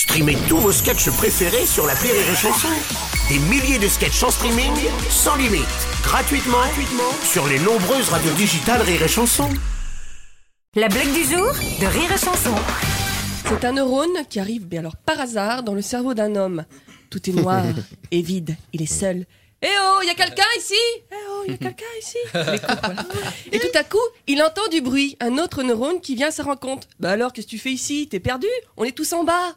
Streamez tous vos sketchs préférés sur la Rire et Chanson. Des milliers de sketchs en streaming, sans limite, gratuitement, gratuitement sur les nombreuses radios digitales Rire et Chanson. La blague du jour de Rire et Chanson. C'est un neurone qui arrive, bien alors par hasard, dans le cerveau d'un homme. Tout est noir et vide, il est seul. Eh oh, il y a quelqu'un ici Eh oh, il y a quelqu'un ici Les coups, voilà. Et tout à coup, il entend du bruit, un autre neurone qui vient à sa rencontre. Bah alors, qu'est-ce que tu fais ici? T'es perdu? On est tous en bas